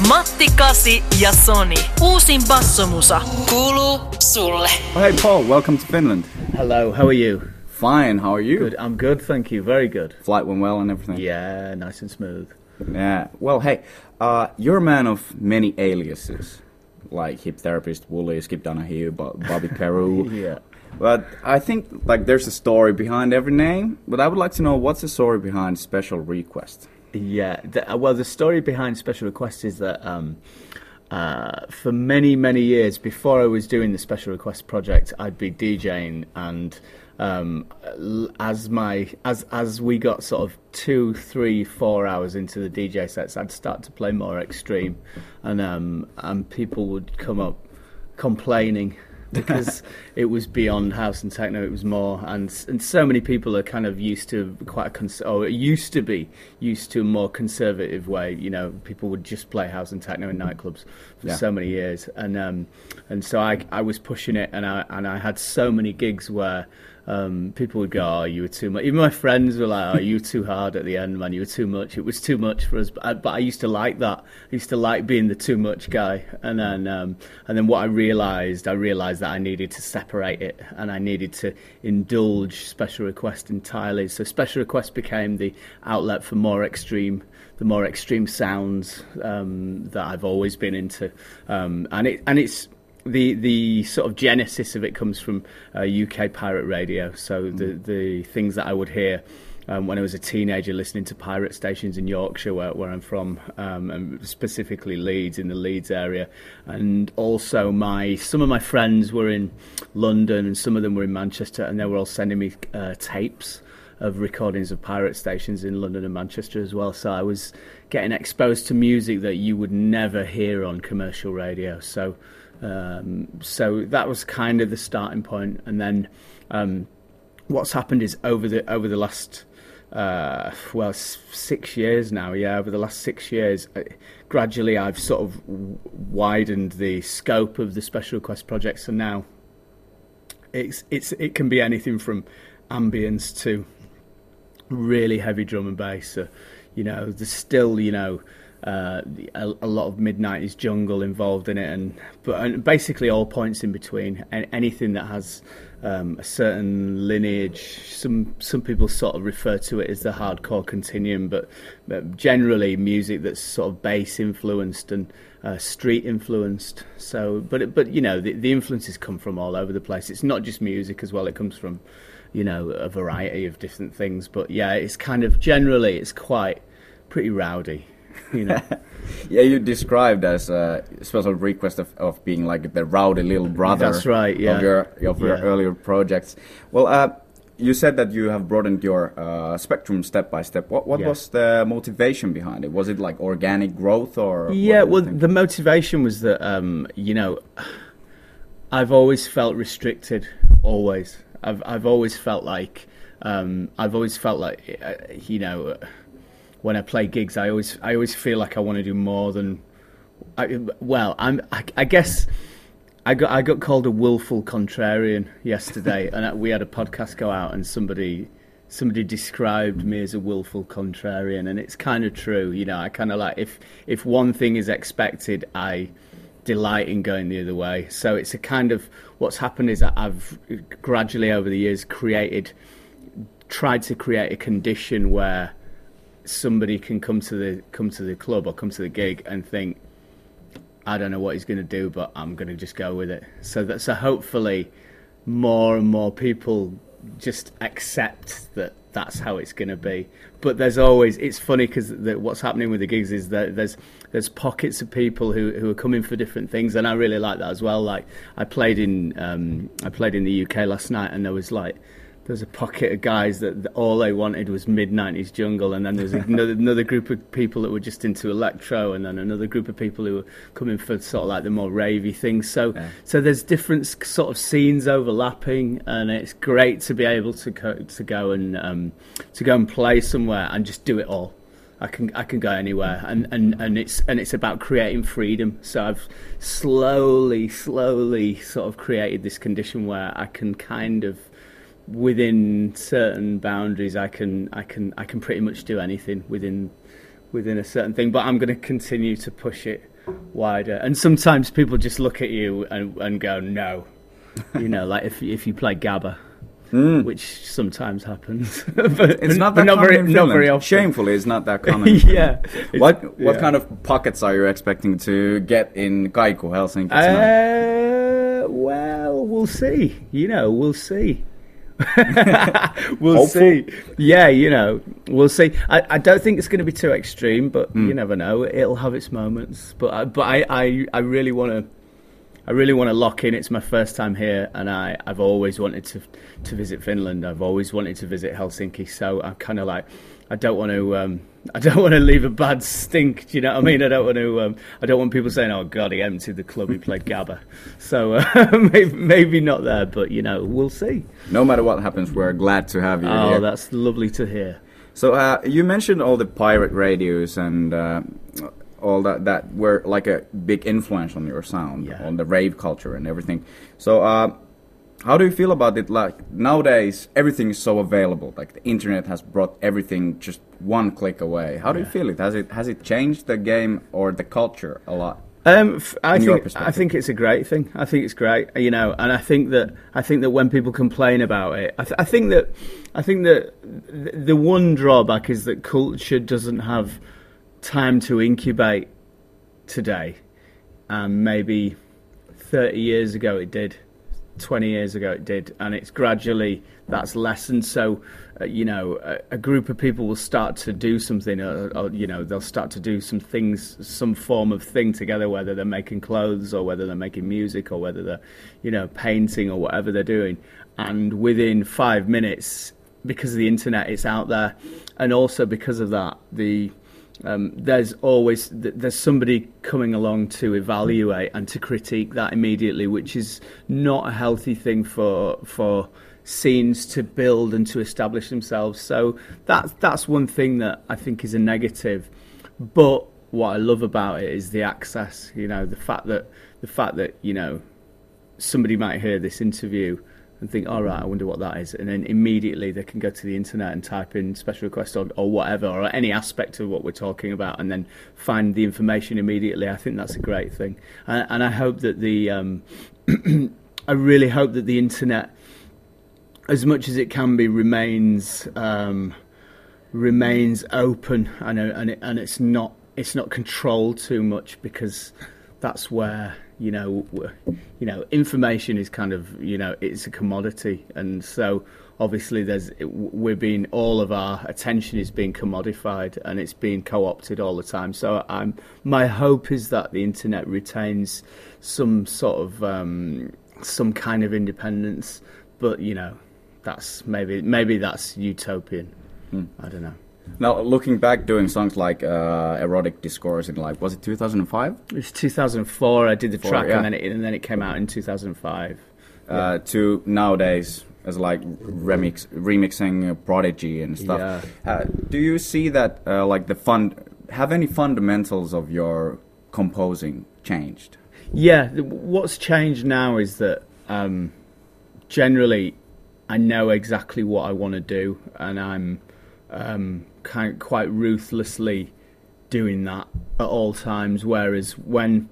Matti Kasi ja Sonny. Uusin bassomusa kuuluu sulle. Oh, hey, Paul, welcome to Finland. Hello, how are you? Fine, how are you? Good, I'm good, thank you. Very good. Flight went well and everything? Yeah, nice and smooth. Yeah. Well, hey, uh, you're a man of many aliases, like hip therapist Wooly, Skip Donahue, Bo- Bobby Peru. Yeah. But I think like there's a story behind every name. But I would like to know what's the story behind Special Request. Yeah. The, uh, well, the story behind Special Request is that um, uh, for many, many years before I was doing the Special Request project, I'd be DJing, and um, as my as as we got sort of two, three, four hours into the DJ sets, I'd start to play more extreme, and um, and people would come up complaining because it was beyond house and techno. It was more, and and so many people are kind of used to quite a cons- or it used to be used to a more conservative way. You know, people would just play house and techno in nightclubs for Yeah. so many years, and um, and so I I was pushing it, and I and I had so many gigs where. Um, people would go, "Oh, you were too much." Even my friends were like, "Oh, you were too hard at the end, man. You were too much. It was too much for us." But I, but I used to like that. I used to like being the too much guy. And then, um, and then what I realised, I realised that I needed to separate it, and I needed to indulge special request entirely. So special request became the outlet for more extreme the more extreme sounds um, that I've always been into, um, and it and it's the the sort of genesis of it comes from uh, UK pirate radio. So the the things that I would hear. Um, when I was a teenager, listening to pirate stations in Yorkshire, where, where I'm from, um, and specifically Leeds, in the Leeds area, and also my some of my friends were in London, and some of them were in Manchester, and they were all sending me uh, tapes of recordings of pirate stations in London and Manchester as well. So I was getting exposed to music that you would never hear on commercial radio. So, um, so that was kind of the starting point. And then, um, what's happened is over the over the last uh, well six years now. Yeah, over the last six years, uh, gradually I've sort of widened the scope of the special request project. So now it's it's it can be anything from ambience to really heavy drum and bass. So, you know, there's still you know uh, a, a lot of mid '90s jungle involved in it, and but and basically all points in between. And anything that has um, a certain lineage. Some some people sort of refer to it as the hardcore continuum, but, but generally music that's sort of bass influenced and uh, street influenced. So, but but you know the, the influences come from all over the place. It's not just music as well. It comes from you know a variety of different things. But yeah, it's kind of generally it's quite pretty rowdy. You know. Yeah, you described as a special request of, of being like the rowdy little brother. That's right, yeah. Of your of your Yeah. earlier projects. Well, uh, you said that you have broadened your uh, spectrum step by step. What what Yeah. was the motivation behind it? Was it like organic growth or? Yeah, well, the motivation was that um, you know, I've always felt restricted. Always, I've I've always felt like um, I've always felt like uh, you know, when I play gigs, I always I always feel like I want to do more than. I, well, I'm. I, I guess. I got I got called a willful contrarian yesterday, and we had a podcast go out, and somebody somebody described me as a willful contrarian, and it's kind of true. You know, I kind of like if if one thing is expected, I delight in going the other way. So it's a kind of what's happened is that I've gradually over the years created tried to create a condition where somebody can come to the come to the club or come to the gig and think I don't know what he's going to do, but I'm going to just go with it. So that so hopefully more and more people just accept that that's how it's going to be. But there's always it's funny because what's happening with the gigs is that there's there's pockets of people who who are coming for different things, and I really like that as well. Like I played in um, I played in the UK last night, and there was like there's a pocket of guys that, that all they wanted was mid '90s jungle, and then there's another, another group of people that were just into electro, and then another group of people who were coming for sort of like the more ravey things. So, Yeah. so there's different sort of scenes overlapping, and it's great to be able to go, to go and um, to go and play somewhere and just do it all. I can I can go anywhere, and, and, and it's and it's about creating freedom. So I've slowly, slowly sort of created this condition where I can kind of within certain boundaries I can I can I can pretty much do anything within within a certain thing. But I'm going to continue to push it wider. And sometimes people just look at you and, and go, no. you know, like if if you play Gabba, which sometimes happens. but Mm. It's not that common very, in not Finland. very often. Shamefully, it's not that common. yeah. What what yeah. kind of pockets are you expecting to get in Kaiku, Helsinki? Uh, well, we'll see. You know, we'll see. we'll Hopeful. see. Yeah, you know, we'll see. I, I don't think it's going to be too extreme, but Hmm. you never know. It'll have its moments. But I, but I, I, I really want to. I really want to lock in. It's my first time here, and I, I've always wanted to to visit Finland. I've always wanted to visit Helsinki. So I'm kind of like, I don't want to. Um, I don't want to leave a bad stink. Do you know what I mean? I don't want to. Um, I don't want people saying, "Oh God, he emptied the club. He played Gabba." So uh, maybe, maybe not there, but you know, we'll see. No matter what happens, we're glad to have you Oh, here. that's lovely to hear. So uh, you mentioned all the pirate radios and uh, all that that were like a big influence on your sound, Yeah. on the rave culture and everything. So uh, how do you feel about it? Like nowadays, everything is so available. Like the internet has brought everything just one click away. How do you feel it? Has it has it changed the game or the culture a lot? Um, f- I think. I think it's a great thing. I think it's great, you know, and I think that I think that when people complain about it, I, th- I think that I think that th- the one drawback is that culture doesn't have time to incubate today, and maybe thirty years ago it did, twenty years ago it did, and it's gradually that's lessened. So, uh, you know, a, a group of people will start to do something, or, or you know, they'll start to do some things, some form of thing together, whether they're making clothes or whether they're making music or whether they're, you know, painting or whatever they're doing, and within five minutes. Because of the internet, it's out there, and also because of that, the um, there's always there's somebody coming along to evaluate and to critique that immediately, which is not a healthy thing for for scenes to build and to establish themselves. So that's that's one thing that I think is a negative. But what I love about it is the access. You know, the fact that the fact that you know somebody might hear this interview and think, all right, I wonder what that is. And then immediately they can go to the internet and type in special request or, or whatever, or any aspect of what we're talking about, and then find the information immediately. I think that's a great thing. And, and I hope that the, um, I really hope that the internet, as much as it can be, remains. Um, remains open and and it, and it's not it's not controlled too much because that's where you know you know information is kind of you know it's a commodity. And so obviously there's we're being all of our attention is being commodified and it's being co-opted all the time. So I'm my hope is that the internet retains some sort of um, some kind of independence. But you know that's maybe maybe that's utopian. I don't know. Now looking back, doing songs like uh, "Erotic Discourse" in like was it 2005? It was 2004. I did the Four, track, yeah. and then it and then it came out in 2005. uh, to nowadays as like remix remixing uh, Prodigy and stuff. Uh, do you see that uh, like the fund have any fundamentals of your composing changed? Yeah, what's changed now is that um, generally I know exactly what I want to do, and I'm um, kind quite ruthlessly doing that at all times. Whereas when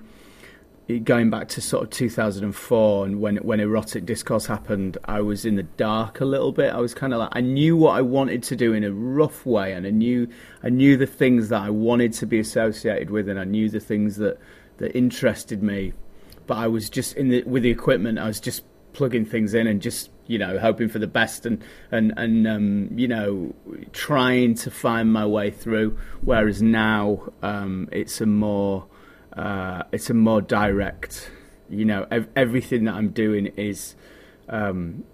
going back to sort of 2004 and when when erotic discourse happened i was in the dark a little bit i was kind of like i knew what i wanted to do in a rough way and i knew i knew the things that i wanted to be associated with and i knew the things that that interested me but i was just in the with the equipment i was just plugging things in and just you know hoping for the best and and and um, you know trying to find my way through. Whereas now um, it's a more uh, it's a more direct you know ev- everything that I'm doing is um,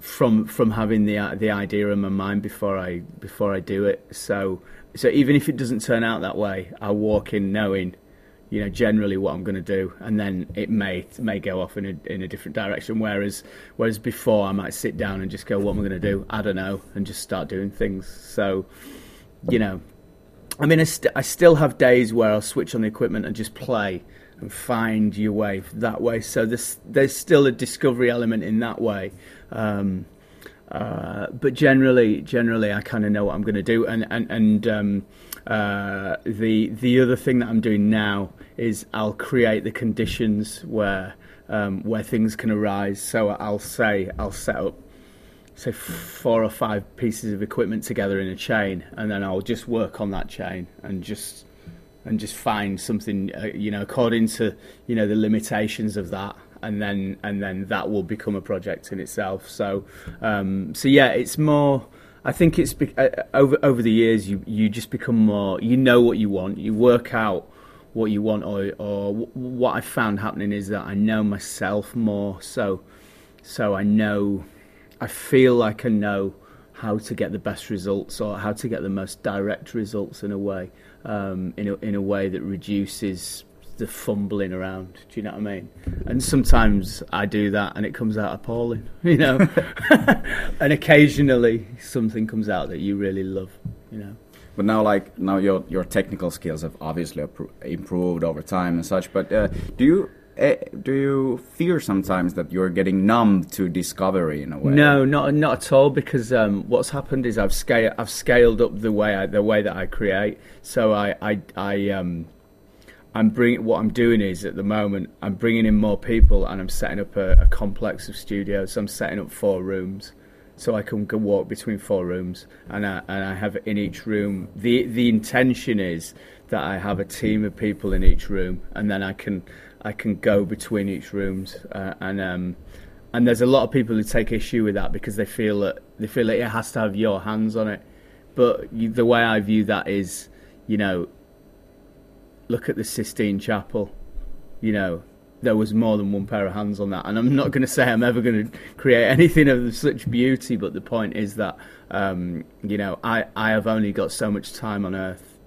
from from having the the idea in my mind before I before I do it. So so even if it doesn't turn out that way I walk in knowing you know generally what I'm going to do and then it may may go off in a in a different direction. Whereas whereas before I might sit down and just go what am I going to do? I don't know and just start doing things. So you know I mean I, st- I still have days where I'll switch on the equipment and just play and find your way that way. So there's there's still a discovery element in that way. Um, uh, but generally, generally, I kind of know what I'm going to do, and and and um, uh, the the other thing that I'm doing now is I'll create the conditions where um, where things can arise. So I'll say I'll set up say four or five pieces of equipment together in a chain, and then I'll just work on that chain and just and just find something uh, you know according to you know the limitations of that and then and then that will become a project in itself so um, so yeah it's more I think it's be- uh, over over the years you you just become more you know what you want you work out what you want or or what I found happening is that I know myself more so so I know I feel like I know how to get the best results or how to get the most direct results in a way um, in a in a way that reduces the fumbling around. Do you know what I mean? And sometimes I do that and it comes out appalling, you know. and occasionally something comes out that you really love, you know. But now, like now, your your technical skills have obviously improved over time and such. But uh, do you uh, do you fear sometimes that you're getting numb to discovery in a way? No, not not at all. Because um, what's happened is I've scaled I've scaled up the way I, the way that I create. So I I, I um I'm bringing what I'm doing is at the moment I'm bringing in more people and I'm setting up a, a complex of studios. So I'm setting up four rooms, so I can go walk between four rooms, and I, and I have in each room. the The intention is that I have a team of people in each room, and then I can I can go between each rooms, uh, and um, and there's a lot of people who take issue with that because they feel that they feel that it has to have your hands on it. But you, the way I view that is, you know, look at the Sistine Chapel. You know, there was more than one pair of hands on that. And I'm not going to say I'm ever going to create anything of such beauty, but the point is that, um, you know, I, I have only got so much time on earth.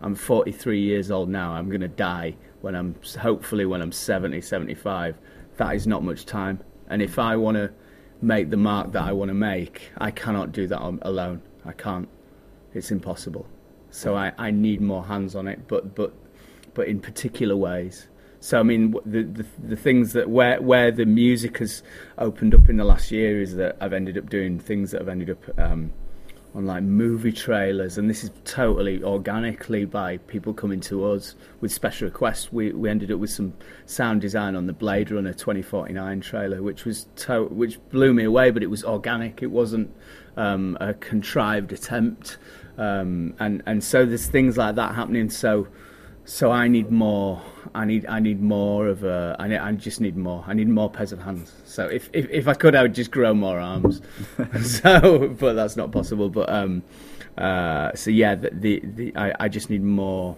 I'm 43 years old now. I'm going to die when I'm, hopefully, when I'm 70, 75. That is not much time. And if I want to make the mark that I want to make, I cannot do that alone. I can't. It's impossible. So I, I need more hands on it. But, but but in particular ways. So I mean, the, the, the things that where where the music has opened up in the last year is that I've ended up doing things that have ended up um, on like movie trailers, and this is totally organically by people coming to us with special requests. We we ended up with some sound design on the Blade Runner 2049 trailer, which was to- which blew me away, but it was organic. It wasn't um, a contrived attempt, um, and and so there's things like that happening. So so I need more. I need I need more of a. I, need, I just need more. I need more pairs of hands. So if, if if I could, I would just grow more arms. so, but that's not possible. But um, uh, so yeah, the the, the I, I just need more.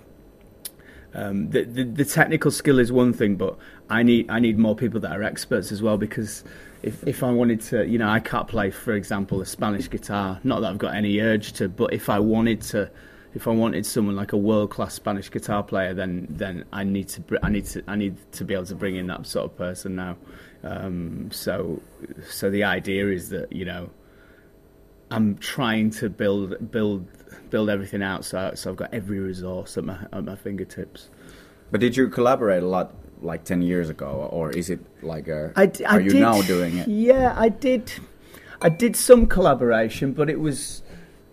Um, the, the the technical skill is one thing, but I need I need more people that are experts as well because if if I wanted to, you know, I can't play, for example, a Spanish guitar. Not that I've got any urge to, but if I wanted to if I wanted someone like a world class Spanish guitar player, then then I need to I need to I need to be able to bring in that sort of person now. Um, so so the idea is that you know I'm trying to build build build everything out so so I've got every resource at my at my fingertips. But did you collaborate a lot like ten years ago, or is it like a? I, I are you did, now doing it? Yeah, I did. I did some collaboration, but it was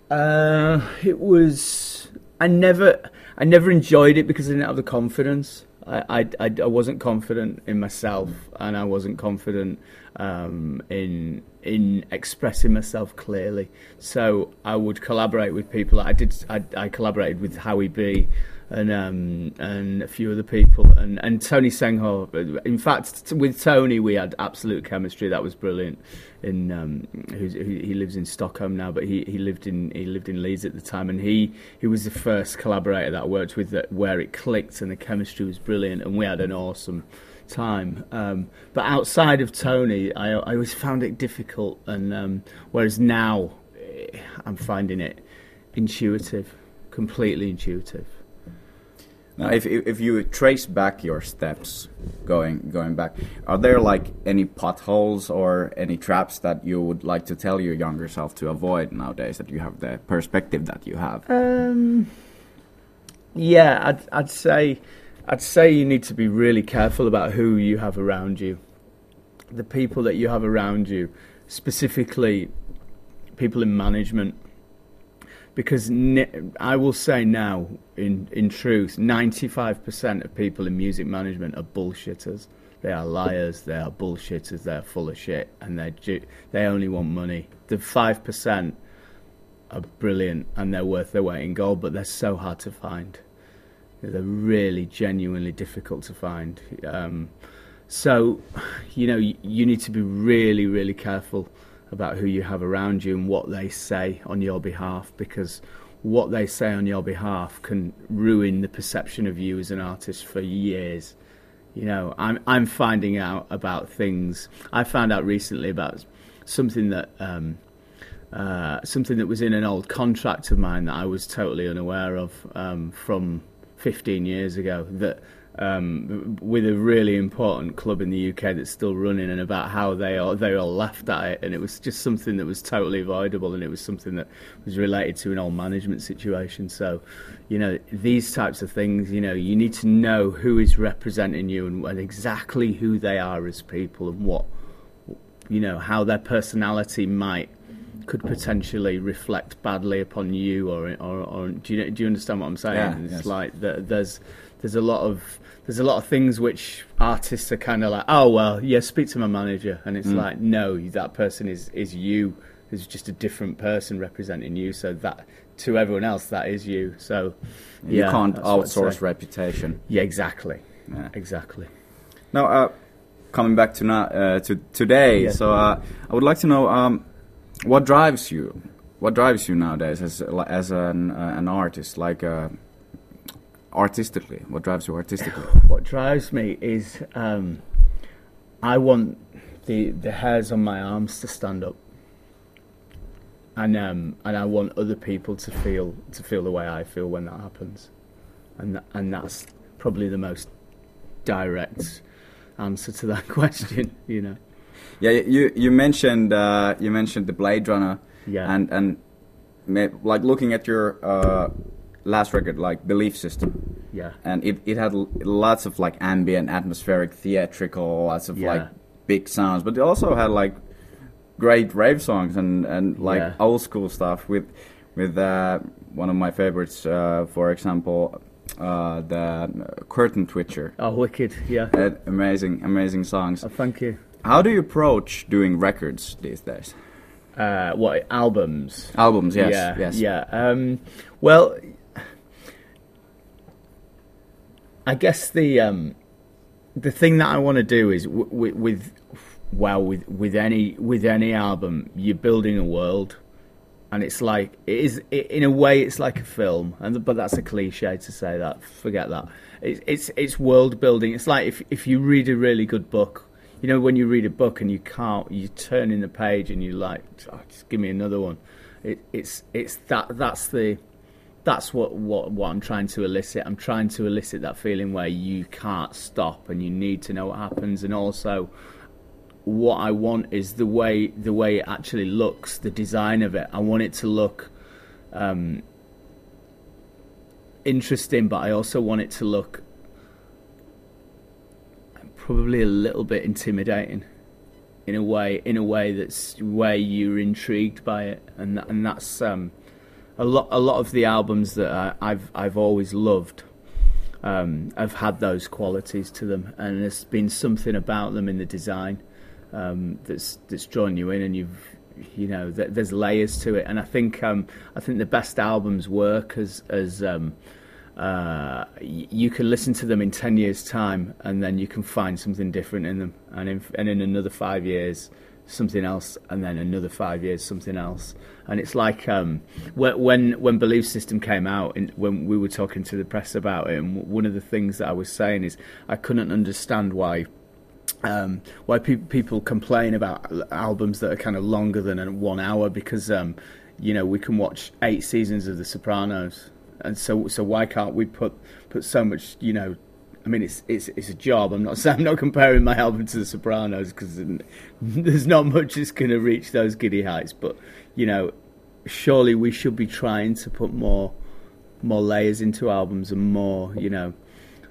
uh, it was. I never, I never enjoyed it because I didn't have the confidence. I, I, I, wasn't confident in myself, and I wasn't confident um, in in expressing myself clearly. So I would collaborate with people. I did. I, I collaborated with Howie B and um, and a few other people, and, and Tony Senghore. In fact, with Tony, we had absolute chemistry. That was brilliant. In um, he lives in Stockholm now, but he, he lived in he lived in Leeds at the time, and he, he was the first collaborator that I worked with that where it clicked and the chemistry was brilliant, and we had an awesome time. Um, but outside of Tony, I, I always found it difficult, and um, whereas now eh, I'm finding it intuitive, completely intuitive. Now, if if you trace back your steps, going going back, are there like any potholes or any traps that you would like to tell your younger self to avoid nowadays that you have the perspective that you have? Um, yeah, I'd I'd say I'd say you need to be really careful about who you have around you, the people that you have around you, specifically people in management because I will say now, in in truth, ninety five percent of people in music management are bullshitters. They are liars. They are bullshitters. They're full of shit, and they they only want money. The five percent are brilliant and they're worth their weight in gold, but they're so hard to find. They're really genuinely difficult to find. Um, so, you know, you, you need to be really, really careful about who you have around you and what they say on your behalf because what they say on your behalf can ruin the perception of you as an artist for years. You know, I'm I'm finding out about things. I found out recently about something that um, uh, something that was in an old contract of mine that I was totally unaware of um, from 15 years ago. That um, with a really important club in the UK that's still running, and about how they all they all laughed at it, and it was just something that was totally avoidable, and it was something that was related to an old management situation. So, you know, these types of things, you know, you need to know who is representing you and, and exactly who they are as people and what, you know, how their personality might could potentially reflect badly upon you, or or, or do you do you understand what I'm saying? Yeah, it's yes. like the, there's there's a lot of there's a lot of things which artists are kind of like, oh well, yeah, speak to my manager, and it's mm. like, no, that person is is you. Is just a different person representing you. So that to everyone else, that is you. So you yeah, can't outsource reputation. Yeah, exactly. Yeah. Exactly. Now, uh, coming back to now uh, to today, yeah. so uh, I would like to know um, what drives you. What drives you nowadays as as an uh, an artist, like uh, artistically? What drives you artistically? what drives me is um, I want the the hairs on my arms to stand up, and um, and I want other people to feel to feel the way I feel when that happens, and th- and that's probably the most direct answer to that question. You know. Yeah, you you mentioned uh, you mentioned the Blade Runner. Yeah. And and like looking at your uh, last record, like Belief System. Yeah. And it, it had lots of like ambient, atmospheric, theatrical, lots of yeah. like big sounds, but it also had like great rave songs and and like yeah. old school stuff with with uh, one of my favorites, uh, for example. Uh, the curtain twitcher. Oh, wicked! Yeah, amazing, amazing songs. Oh, thank you. How do you approach doing records these days? Uh, what albums? Albums, yes, yeah, yes. Yeah. Um, well, I guess the um, the thing that I want to do is w- w- with well with with any with any album you're building a world and it's like it is it, in a way it's like a film and but that's a cliche to say that forget that. It's it's, it's world building. It's like if if you read a really good book you know when you read a book and you can't you turn in the page and you like oh, just give me another one. It, it's it's that that's the that's what, what, what I'm trying to elicit. I'm trying to elicit that feeling where you can't stop and you need to know what happens, and also what I want is the way the way it actually looks, the design of it. I want it to look um, interesting, but I also want it to look probably a little bit intimidating in a way in a way that's where you're intrigued by it, and and that's. Um, a lot a lot of the albums that I, have I've always loved um, have had those qualities to them, and there's been something about them in the design um, that's that's drawn you in, and you've you know th- there's layers to it, and I think um, I think the best albums work as as um, uh, you can listen to them in 10 years time and then you can find something different in them. And in, and in another five years something else, and then another five years something else. And it's like um, when when Belief System came out, and when we were talking to the press about it, and one of the things that I was saying is I couldn't understand why. Um, why pe- people complain about albums that are kind of longer than one hour because um, you know we can watch eight seasons of The Sopranos, and so so why can't we put put so much you know I mean, it's it's it's a job. I'm not I'm not comparing my album to The Sopranos because there's not much that's going to reach those giddy heights. But you know, surely we should be trying to put more more layers into albums and more, you know,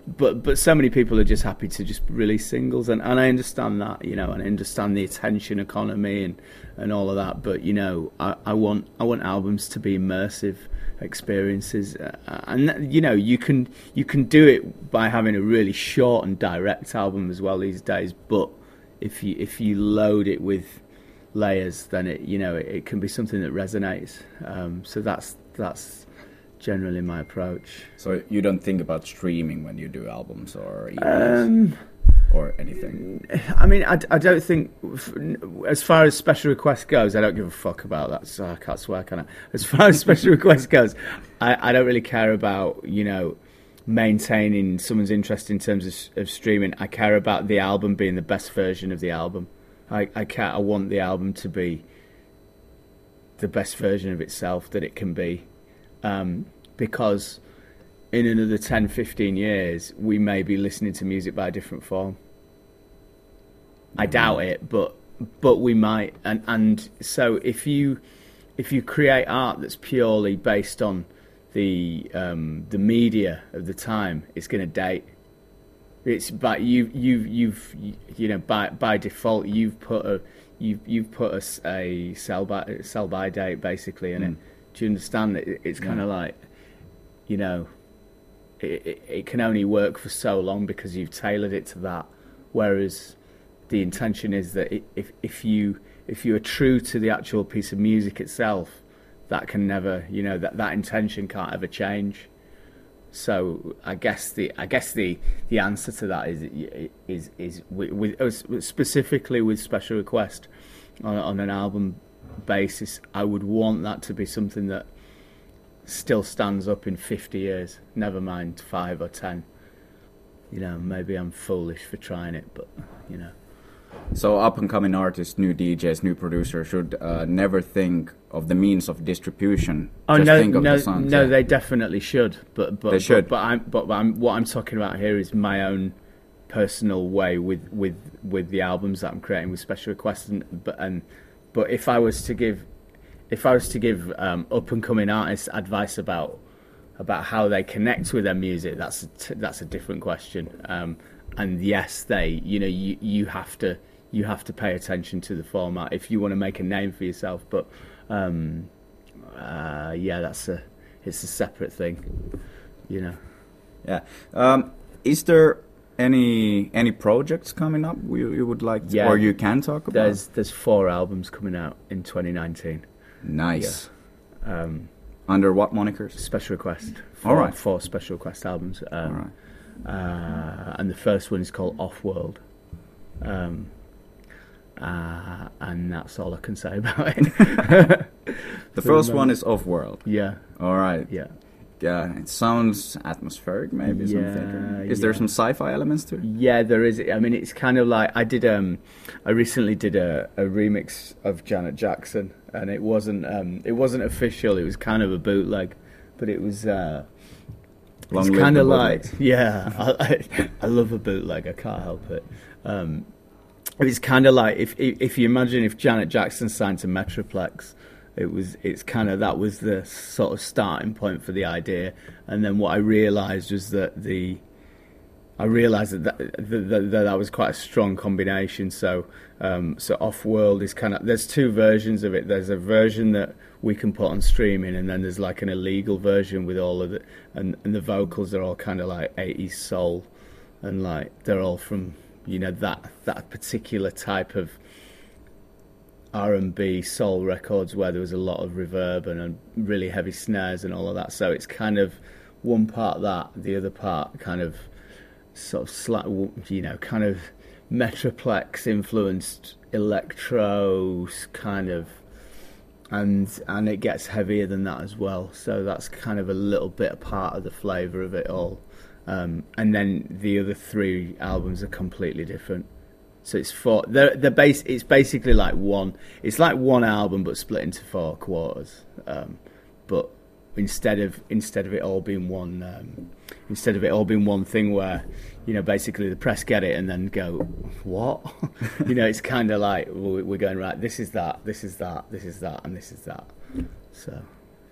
but but so many people are just happy to just release singles, and, and I understand that, you know, and I understand the attention economy and, and all of that. But you know, I, I want I want albums to be immersive experiences, uh, and you know, you can you can do it by having a really short and direct album as well these days. But if you if you load it with layers, then it you know it, it can be something that resonates. Um, so that's that's generally my approach. So you don't think about streaming when you do albums or um, or anything? I mean, I, I don't think, as far as special request goes, I don't give a fuck about that. So I can't swear, can I? As far as special request goes, I, I don't really care about, you know, maintaining someone's interest in terms of, of streaming. I care about the album being the best version of the album. I, I care, I want the album to be the best version of itself that it can be um, because in another 10, 15 years, we may be listening to music by a different form. I mm-hmm. doubt it, but but we might. And and so if you if you create art that's purely based on the um, the media of the time, it's going to date. It's but you you you've you know by by default you've put a you've you've put a, a sell by sell by date basically in mm. it do you understand that it's kind of like, you know, it, it, can only work for so long because you've tailored it to that. Whereas the intention is that if if you if you are true to the actual piece of music itself, that can never, you know, that that intention can't ever change. So I guess the I guess the, the answer to that is is is with, uh, with specifically with special request on, on an album basis, I would want that to be something that still stands up in 50 years, never mind five or ten. You know, maybe I'm foolish for trying it, but, you know. So, up and coming artists, new DJs, new producers should uh, never think of the means of distribution. Oh no, no, the no, yeah. they definitely should. But but they should. But, but I'm but, but I'm, what I'm talking about here is my own personal way with with with the albums that I'm creating with special requests and but and but if I was to give, if I was to give um, up and coming artists advice about about how they connect with their music, that's a t- that's a different question. Um, and yes, they, you know, you you have to you have to pay attention to the format if you want to make a name for yourself. But um, uh, yeah, that's a it's a separate thing, you know. Yeah. Um, is there any any projects coming up you, you would like to, yeah, or you can talk about? There's there's four albums coming out in 2019. Nice. Yeah. Um, Under what monikers? Special Request. Four, All right. Four Special Request albums. Um, All right. Uh, and the first one is called Off World. Um, uh, and that's all I can say about it. the first one is Off World. Yeah. All right. Yeah yeah, it sounds atmospheric. Maybe yeah, something. Is yeah. there some sci-fi elements to it? Yeah, there is. I mean, it's kind of like I did. Um, I recently did a, a remix of Janet Jackson, and it wasn't. Um, it wasn't official. It was kind of a bootleg, but it was. Uh, it's kind of like yeah. I, I, I, love a bootleg. I can't help it. Um, it's kind of like if if you imagine if Janet Jackson signed to Metroplex it was it's kind of that was the sort of starting point for the idea. And then what i realized was that the i realized that that, that, that, that was quite a strong combination. So um, so off world is kind of there's two versions of it. There's a version that we can put on streaming and then there's like an illegal version with all of it and, and the vocals are all kind of like 80s soul and like they're all from you know that that particular type of R&B soul records where there was a lot of reverb and, and really heavy snares and all of that. So it's kind of one part that, the other part kind of sort of slight, you know, kind of Metroplex influenced electro kind of, and and it gets heavier than that as well. So that's kind of a little bit part of the flavour of it all. Um, and then the other three albums are completely different. So it's four. The the base. It's basically like one. It's like one album, but split into four quarters. Um, but instead of instead of it all being one, um, instead of it all being one thing where, you know, basically the press get it and then go, what? you know, it's kind of like we're going right. This is that. This is that. This is that, and this is that. So,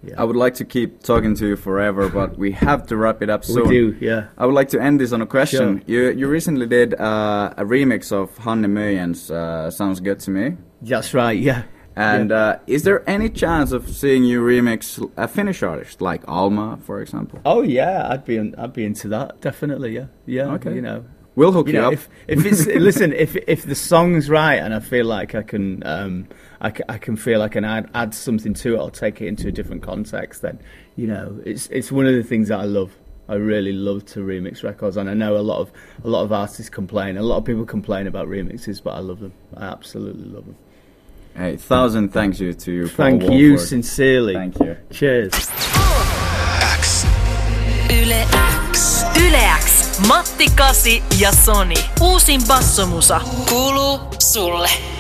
yeah. I would like to keep talking to you forever, but we have to wrap it up soon. We do, yeah. I would like to end this on a question. Sure. You you recently did uh, a remix of Hanne Mjøen's uh, "Sounds Good to Me." That's right, yeah. And yeah. uh, is there any chance of seeing you remix a Finnish artist like Alma, for example? Oh yeah, I'd be I'd be into that definitely. Yeah, yeah. Okay. You know, we'll hook you, you know, up. If, if it's listen, if if the song's right and I feel like I can, um, I, I can feel I can add add something to it or take it into a different context, then you know, it's it's one of the things that I love. I really love to remix records, and I know a lot of a lot of artists complain. A lot of people complain about remixes, but I love them. I absolutely love them. Hey, thousand thanks you to you. Thank Paul you Woolford. sincerely. Thank you. Cheers. X. Yle X. Yle X. Matti Kasi ja Sonny. Uusin bassomusa kuuluu sulle.